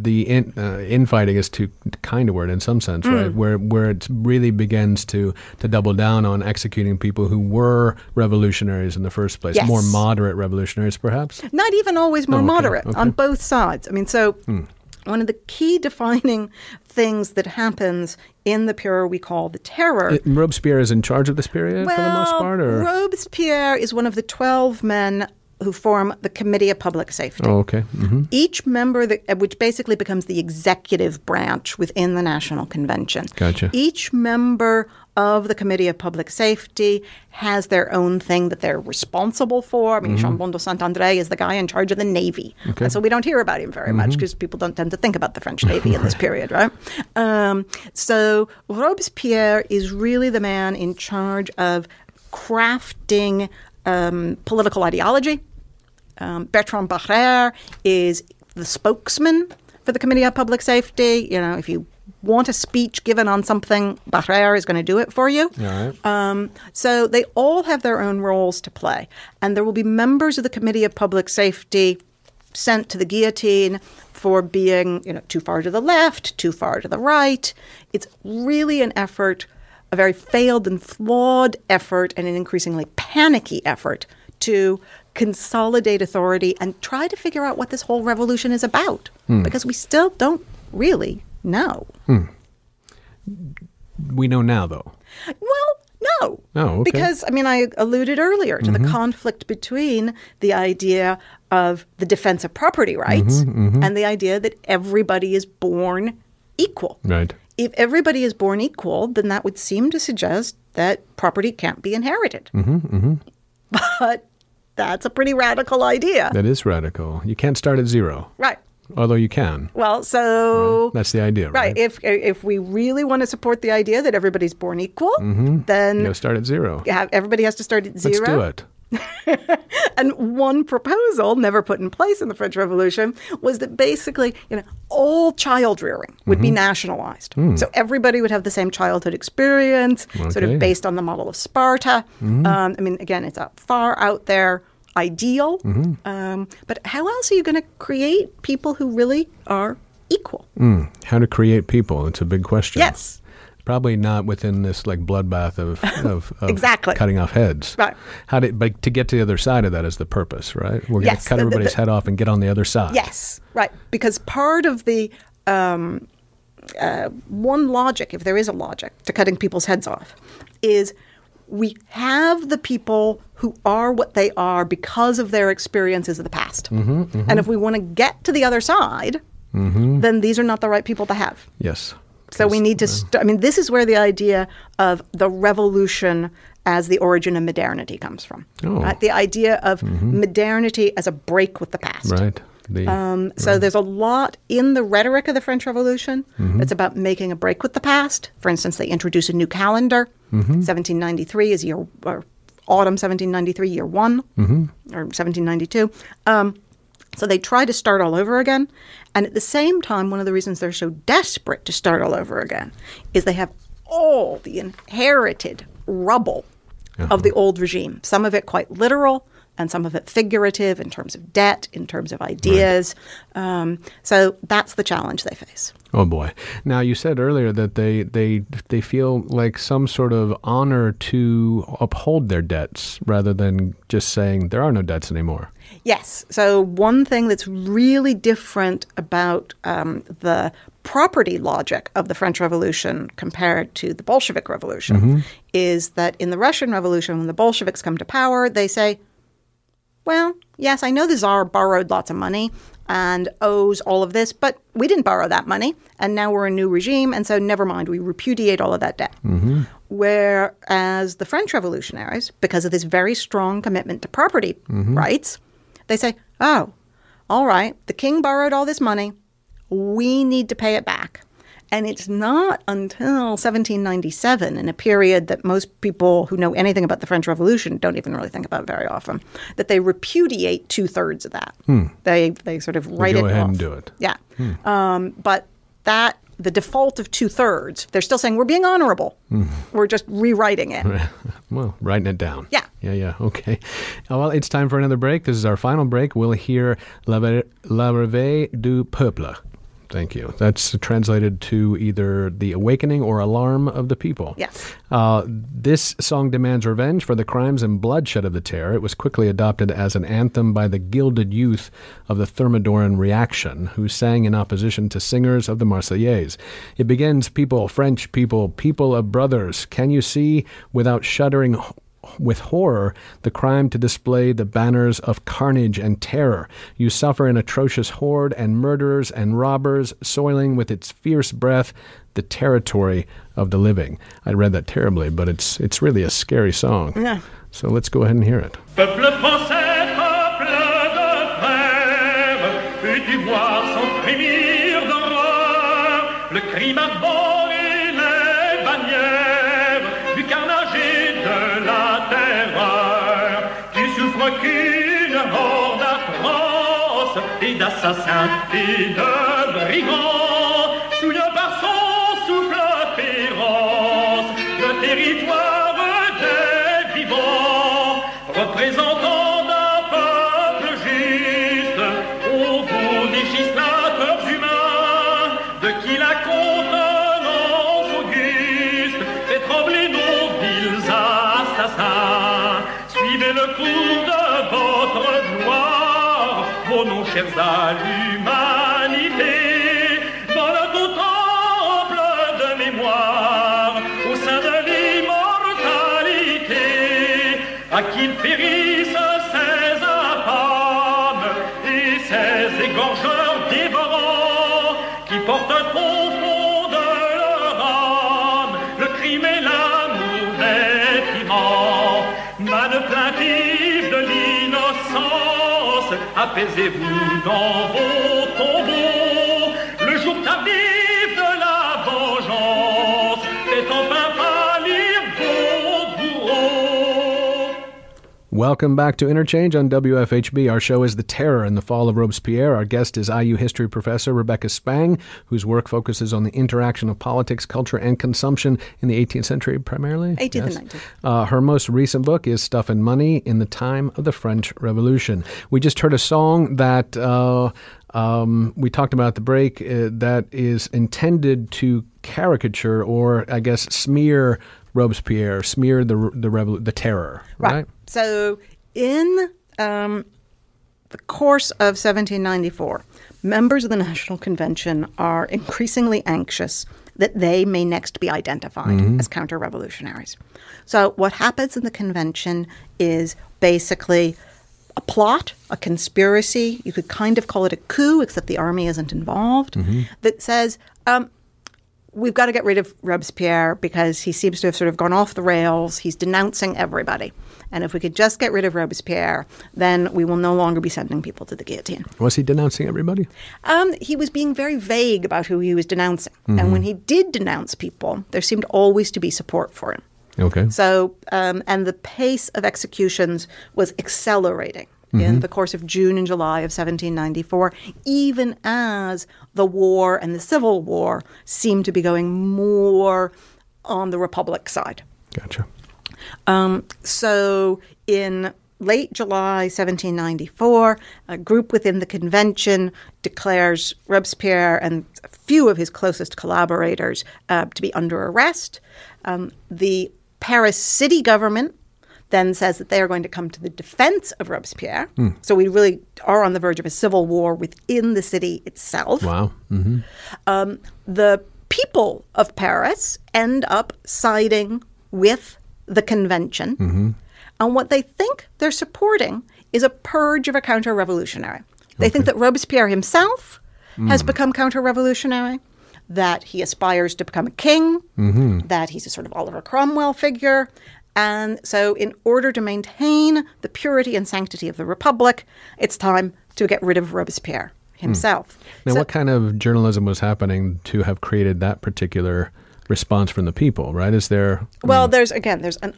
the in, uh, infighting is too kind a word in some sense, Mm. right? Where where it really begins to to double down on executing people who were revolutionaries in the first place, Yes. more moderate revolutionaries, perhaps. not even always more Oh, okay, moderate okay. on both sides. I mean, so one of the key defining things that happens in the period we call the terror. It- Robespierre is in charge of this period for the most part, or Robespierre is one of the 12 men who form the Committee of Public Safety. oh, okay. hmm Each member, that, uh, which basically becomes the executive branch within the National Convention. Gotcha. Each member of the Committee of Public Safety has their own thing that they're responsible for. I mean, Mm-hmm. Jeanbon de Saint Andre is the guy in charge of the Navy. And so we don't hear about him very Mm-hmm. much because people don't tend to think about the French Navy in this period, right? Um, so Robespierre is really the man in charge of crafting um, political ideology. Um, Bertrand Barrère is the spokesman for the Committee of Public Safety. You know, if you want a speech given on something, Barrère is going to do it for you. Right. Um, so they all have their own roles to play. And there will be members of the Committee of Public Safety sent to the guillotine for being, you know, too far to the left, too far to the right. It's really an effort, a very failed and flawed effort, and an increasingly panicky effort to consolidate authority and try to figure out what this whole revolution is about. Because we still don't really know. Hmm. We know now, though. Well, no. Oh, okay. Because, I mean, I alluded earlier to the mm-hmm. conflict between the idea of the defense of property rights mm-hmm, mm-hmm. and the idea that everybody is born equal. Right. If everybody is born equal, then that would seem to suggest that property can't be inherited. *laughs* But that's a pretty radical idea. That is radical. You can't start at zero, Right. Although you can. Well, so. That's the idea, right? Right. If if we really want to support the idea that everybody's born equal, you then to start at zero. everybody has to start at zero. Let's do it. *laughs* And one proposal, never put in place in the French Revolution, was that basically, you know, all child rearing would Mm-hmm. be nationalized. So everybody would have the same childhood experience, sort Okay. Mm-hmm. of based on the model of Sparta. Um, I mean, again, it's a far out there ideal. Mm-hmm. Um, but how else are you going to create people who really are equal? How to create people? It's a big question. Yes. Probably not within this like bloodbath of, *laughs* of, of Exactly. cutting off heads. Right. How to, but to get to the other side of that is the purpose, right? We're going Yes, to cut the- the- everybody's the- head off and get on the other side. Yes, right. Because part of the um, uh, one logic, if there is a logic to cutting people's heads off, is we have the people who are what they are because of their experiences of the past. And if we want to get to the other side, then these are not the right people to have. Yes. So we need to. St- I mean, this is where the idea of the revolution as the origin of modernity comes from. Oh. Right? The idea of modernity as a break with the past. Right. The, Um, so there's a lot in the rhetoric of the French Revolution Mm-hmm. that's about making a break with the past. For instance, they introduce a new calendar. Mm-hmm. 1793 is year or autumn 1793, year one, Mm-hmm. or 1792. Um, so they try to start all over again. And at the same time, one of the reasons they're so desperate to start all over again is they have all the inherited rubble of the old regime. Some of it quite literal, and some of it figurative in terms of debt, in terms of ideas. Um, so that's the challenge they face. Oh boy! Now you said earlier that they they they feel like some sort of honor to uphold their debts rather than just saying there are no debts anymore. Yes. So, one thing that's really different about um, the property logic of the French Revolution compared to the Bolshevik Revolution is that in the Russian Revolution, when the Bolsheviks come to power, they say, well, yes, I know the Tsar borrowed lots of money, and owes all of this, but we didn't borrow that money, and now we're a new regime, and so never mind, we repudiate all of that debt. Mm-hmm. Whereas the French revolutionaries, because of this very strong commitment to property mm-hmm. rights, they say, oh, all right, the king borrowed all this money, we need to pay it back. And it's not until 1797, in a period that most people who know anything about the French Revolution don't even really think about very often, that they repudiate two thirds of that. They they sort of write go it ahead off. and do it. Yeah, um, but that the default of two thirds, they're still saying we're being honorable. We're just rewriting it. *laughs* Well, writing it down. Yeah. Yeah, yeah. Okay. Uh, Well, it's time for another break. This is our final break. We'll hear La, Ve- La Réveil du Peuple. Thank you. That's translated to either the awakening or alarm of the people. Yes. Uh, this song demands revenge for the crimes and bloodshed of the terror. It was quickly adopted as an anthem by the gilded youth of the Thermidorian reaction, who sang in opposition to singers of the Marseillaise. It begins, People, French people, people of brothers, can you see without shuddering? With horror the crime to display the banners of carnage and terror. You suffer an atrocious horde and murderers and robbers, soiling with its fierce breath the territory of the living. I read that terribly, but it's it's really a scary song. Yeah. So let's go ahead and hear it. D'assassins et de brigands souillent par chers à l'humanité dans le temple de mémoire au sein de l'immortalité à périsse ces apaisez-vous dans vos tombeaux Welcome back to Interchange on WFHB. Our show is The Terror and the Fall of Robespierre. Our guest is IU history professor Rebecca Spang, whose work focuses on the interaction of politics, culture, and consumption in the 18th century primarily. 18th and 19th. Uh, her most recent book is Stuff and Money in the Time of the French Revolution. We just heard a song that uh, um, we talked about at the break uh, that is intended to caricature or, I guess, smear Robespierre, smear the the revol- the terror, right? So, in um, the course of 1794, members of the National Convention are increasingly anxious that they may next be identified as counter revolutionaries. So, what happens in the convention is basically a plot, a conspiracy. You could kind of call it a coup, except the army isn't involved, that says, um, we've got to get rid of Robespierre because he seems to have sort of gone off the rails. He's denouncing everybody. And if we could just get rid of Robespierre, then we will no longer be sending people to the guillotine. Was he denouncing everybody? Um, he was being very vague about who he was denouncing. And when he did denounce people, there seemed always to be support for him. Okay. So, um, and the pace of executions was accelerating in the course of June and July of 1794, even as the war and the Civil War seemed to be going more on the Republic side. Gotcha. Um, so in late July 1794, a group within the convention declares Robespierre and a few of his closest collaborators uh, to be under arrest. Um, the Paris city government then says that they are going to come to the defense of Robespierre. So we really are on the verge of a civil war within the city itself Wow. hmm um, the people of Paris end up siding with the convention. And what they think they're supporting is a purge of a counter revolutionary. They think that Robespierre himself Mm. has become counter revolutionary, that he aspires to become a king, Mm-hmm. that he's a sort of Oliver Cromwell figure. And so, in order to maintain the purity and sanctity of the Republic, it's time to get rid of Robespierre himself. Now, So- what kind of journalism was happening to have created that particular response from the people? Right? Is there? Well, there's again, there's an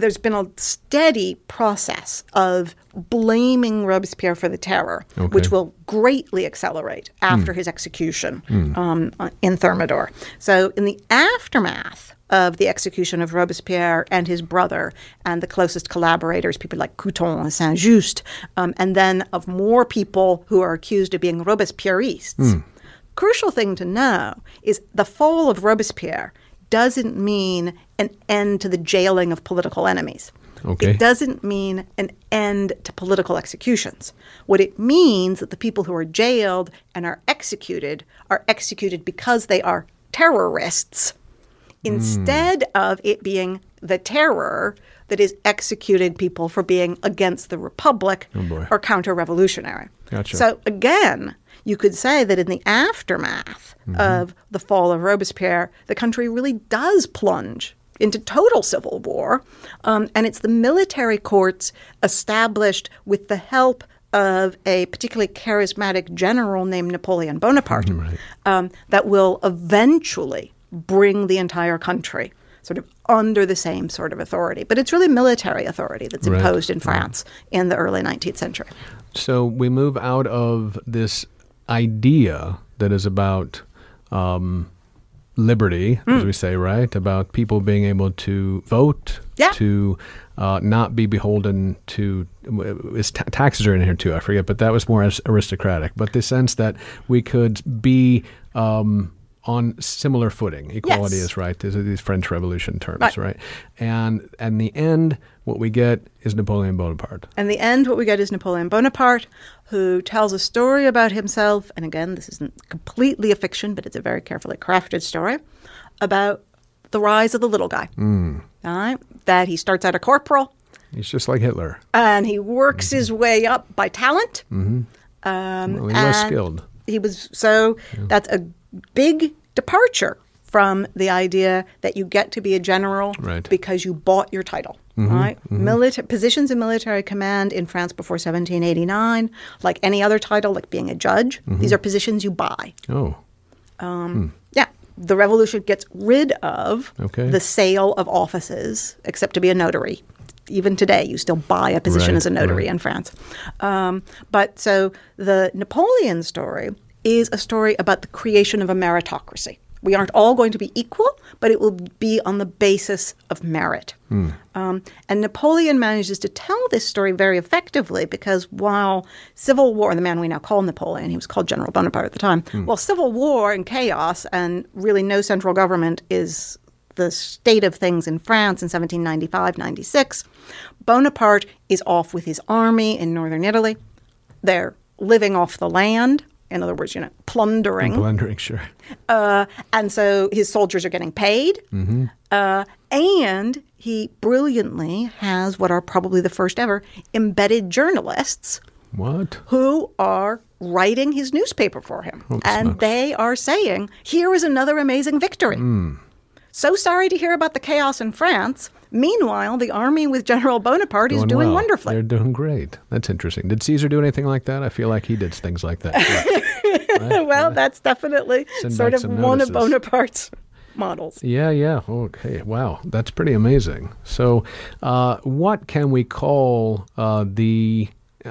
there's been a steady process of blaming Robespierre for the terror, Okay. which will greatly accelerate after his execution um, uh, in Thermidor. So, in the aftermath of the execution of Robespierre and his brother, and the closest collaborators, people like Couthon and Saint Just, um, and then of more people who are accused of being Robespierreists. Crucial thing to know is the fall of Robespierre doesn't mean an end to the jailing of political enemies. Okay. It doesn't mean an end to political executions. What it means that the people who are jailed and are executed are executed because they are terrorists instead of it being the terror that is executing people for being against the republic Oh, or counter-revolutionary. Gotcha. So again, you could say that in the aftermath Mm-hmm. of the fall of Robespierre, the country really does plunge into total civil war, um, and it's the military courts established with the help of a particularly charismatic general named Napoleon Bonaparte um, that will eventually bring the entire country sort of under the same sort of authority. But it's really military authority that's Right. imposed in France in the early 19th century. So we move out of this idea that is about um, liberty, Hmm. as we say, right? About people being able to vote, Yeah. to uh, not be beholden to. Is ta- taxes are in here too? I forget, but that was more as aristocratic. But the sense that we could be. Um, on similar footing, equality Yes. is right. These are these French Revolution terms, Right. right? And in the end, what we get is Napoleon Bonaparte. And the end, what we get is Napoleon Bonaparte, who tells a story about himself. And again, this isn't completely a fiction, but it's a very carefully crafted story about the rise of the little guy. Hmm. All right? That he starts out a corporal He's just like Hitler. and he works his way up by talent. Um, Mm-hmm. Well, he was skilled. He was so that's a big departure from the idea that you get to be a general Right. because you bought your title. Mm-hmm, Right? Milita- positions in military command in France before 1789, like any other title, like being a judge, Mm-hmm. these are positions you buy. Oh, Yeah. The revolution gets rid of Okay. the sale of offices, except to be a notary. Even today, you still buy a position Right, as a notary right. in France. Um, but so the Napoleon story is a story about the creation of a meritocracy. We aren't all going to be equal, but it will be on the basis of merit. Hmm. Um, and Napoleon manages to tell this story very effectively because while civil war, the man we now call Napoleon, he was called General Bonaparte at the time, Hmm. while civil war and chaos and really no central government is the state of things in France in 1795 96, Bonaparte is off with his army in northern Italy. They're living off the land. In other words, you know, plundering. *laughs* Plundering, sure. Uh, and so his soldiers are getting paid. Uh, and he brilliantly has what are probably the first ever embedded journalists What? who are writing his newspaper for him. and smokes. they are saying, here is another amazing victory. So sorry to hear about the chaos in France. Meanwhile, the army with General Bonaparte is doing well. wonderfully. They're doing great. That's interesting. Did Caesar do anything like that? I feel like he did things like that. *laughs* Yeah, well, that's definitely Send sort of one of. Bonaparte's models. yeah. yeah. Okay. Wow. That's pretty amazing. So, uh, what can we call uh, the?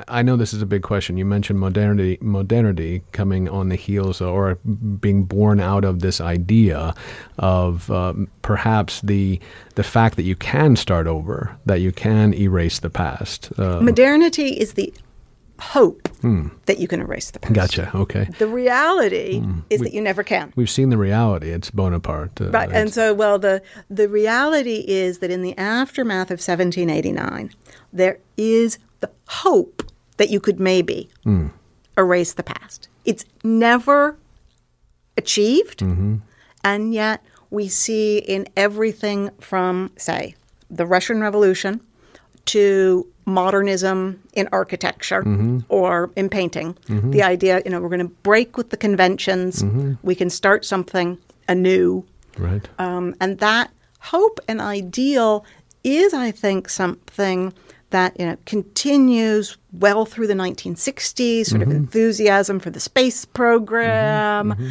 I know this is a big question. You mentioned modernity, modernity coming on the heels or being born out of this idea of um, perhaps the the fact that you can start over, that you can erase the past. Uh, Modernity is the hope that you can erase the past. Hmm. gotcha. Okay. The reality is that you never can. We've seen the reality. It's Bonaparte. Uh, Right, and so well, the the reality is that in the aftermath of 1789, there is the hope that you could maybe Hmm. erase the past. It's never achieved, Mm-hmm. and yet we see in everything from, say, the Russian Revolution to modernism in architecture or in painting. The idea, you know, we're going to break with the conventions. We can start something anew. Right. Um, and that hope and ideal is, I think, something that you know continues well through the 1960s. Sort of mm-hmm. enthusiasm for the space program. Mm-hmm.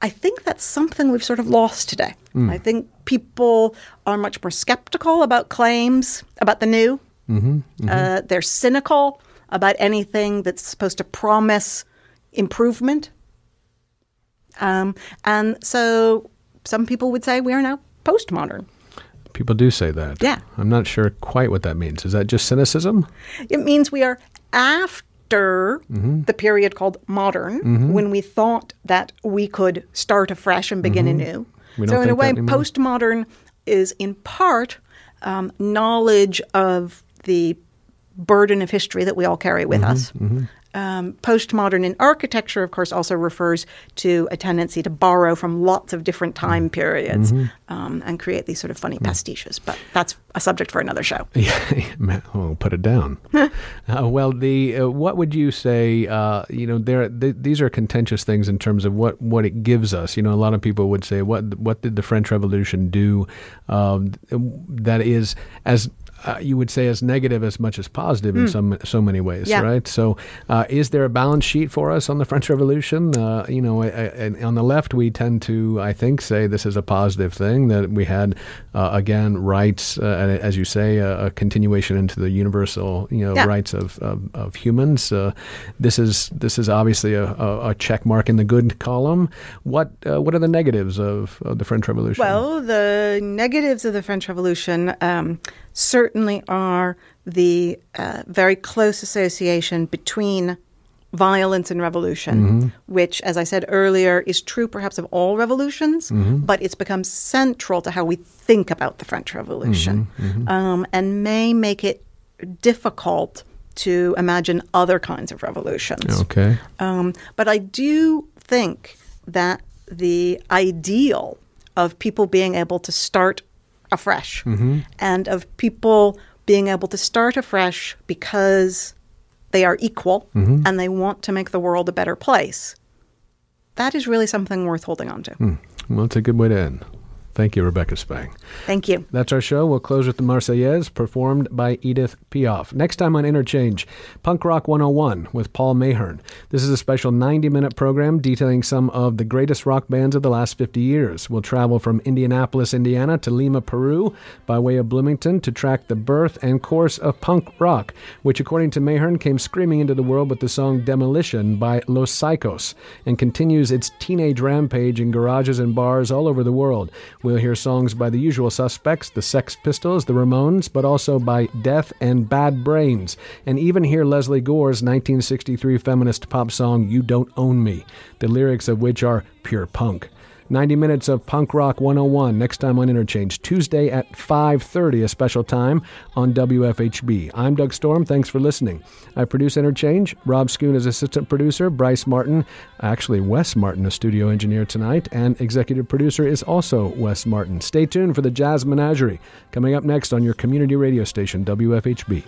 I think that's something we've sort of lost today. Mm. I think people are much more skeptical about claims about the new. Mm-hmm. Uh, they're cynical about anything that's supposed to promise improvement. Um, and so some people would say we are now postmodern. People do say that. Yeah. I'm not sure quite what that means. Is that just cynicism? It means we are after mm-hmm. the period called modern, mm-hmm. when we thought that we could start afresh and begin mm-hmm. anew. We don't so, in a way, postmodern is in part um, knowledge of the burden of history that we all carry with us. Um, postmodern in architecture, of course, also refers to a tendency to borrow from lots of different time periods um, and create these sort of funny pastiches. But that's a subject for another show. *laughs* Yeah, oh, *laughs* put it down. *laughs* uh, well, the uh, what would you say? Uh, you know, there th- these are contentious things in terms of what, what it gives us. You know, a lot of people would say, what what did the French Revolution do? Um, that is as uh, you would say as negative as much as positive in some so many ways, Hmm. Yeah. right? So, uh, is there a balance sheet for us on the French Revolution? Uh, you know, I, I, and on the left, we tend to, I think, say this is a positive thing that we had uh, again rights, uh, as you say, a, a continuation into the universal, you know, Yeah. rights of, of, of humans. Uh, this is this is obviously a, a, a check mark in the good column. What uh, what are the negatives of, of the French Revolution? Well, the negatives of the French Revolution um, certainly are the uh, very close association between violence and revolution, which, as I said earlier, is true perhaps of all revolutions, but it's become central to how we think about the French Revolution Um, and may make it difficult to imagine other kinds of revolutions. okay. Um, but I do think that the ideal of people being able to start afresh. Mm-hmm. And of people being able to start afresh because they are equal mm-hmm. and they want to make the world a better place, that is really something worth holding on to. Hmm. Well, it's a good way to end. Thank you, Rebecca Spang. Thank you. That's our show. We'll close with the Marseillaise, performed by Edith Piaf. Next time on Interchange, Punk Rock 101 with Paul Mahern. This is a special 90 minute program detailing some of the greatest rock bands of the last 50 years. We'll travel from Indianapolis, Indiana to Lima, Peru, by way of Bloomington to track the birth and course of punk rock, which, according to Mahern, came screaming into the world with the song Demolition by Los Saicos and continues its teenage rampage in garages and bars all over the world. We'll hear songs by the usual suspects, the Sex Pistols, the Ramones, but also by Death and Bad Brains, and even hear Lesley Gore's 1963 feminist pop song You Don't Own Me, the lyrics of which are pure punk. 90 minutes of punk rock 101 next time on interchange tuesday at 5.30 a special time on wfhb i'm doug storm. Thanks for listening. I produce interchange. Rob schoon is assistant producer. Bryce martin actually wes martin a studio engineer tonight and executive producer is also wes martin. Stay tuned for the jazz menagerie coming up next on your community radio station wfhb